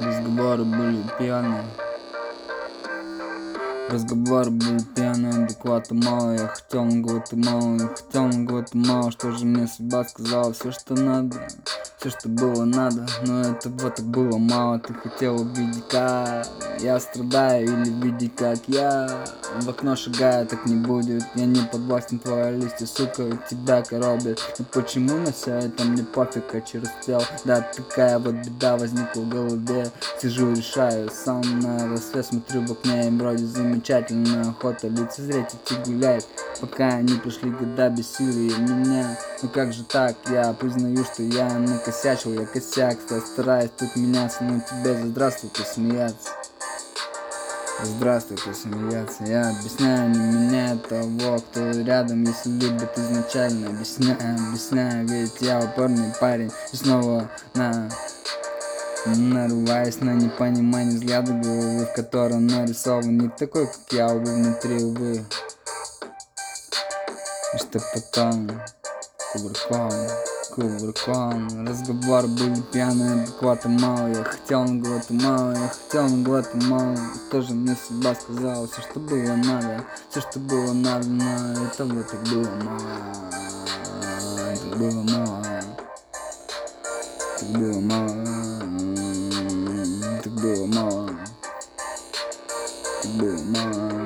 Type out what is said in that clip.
Разговоры были пьяные Разговоры были пьяные, адеквата мало Я хотел на Гватемалу, я хотел на Гватемалу Что же мне судьба сказала, все что надо все, что было надо, но этого так было мало Ты хотел увидеть, как я страдаю Или видеть, как я в окно шагаю. Так не будет, я не подвластен твоей листе Сука, тебя коробит. Но почему на все это мне пофиг, а через тел Да, такая вот беда возникла в голове. Сижу, решаю, сам на рассвет Смотрю в окне и вроде замечательная охота. Лицезреть идти гулять Пока не пришли года бессилия меня. Ну как же так, я признаю, что я накосячил я косяк, я стараюсь тут меняться, но тебе за здравствуйте смеяться. Здравствуйте смеяться, я объясняю, не меня того, кто рядом, если любит изначально, объясняю, объясняю, ведь я упорный парень, и снова на Нарываясь на непонимание взгляда головы, в котором нарисован. Не такой, как я, а увы, внутри, увы. И что потом, кувырком, кувырком, разговор были пьяные, адеквата мало, я хотел на глоту мало, я хотел на глоту мало, тоже мне судьба сказала, все, что было надо, все, что было надо, но этого так было мало, так было мало, так было мало. Boom.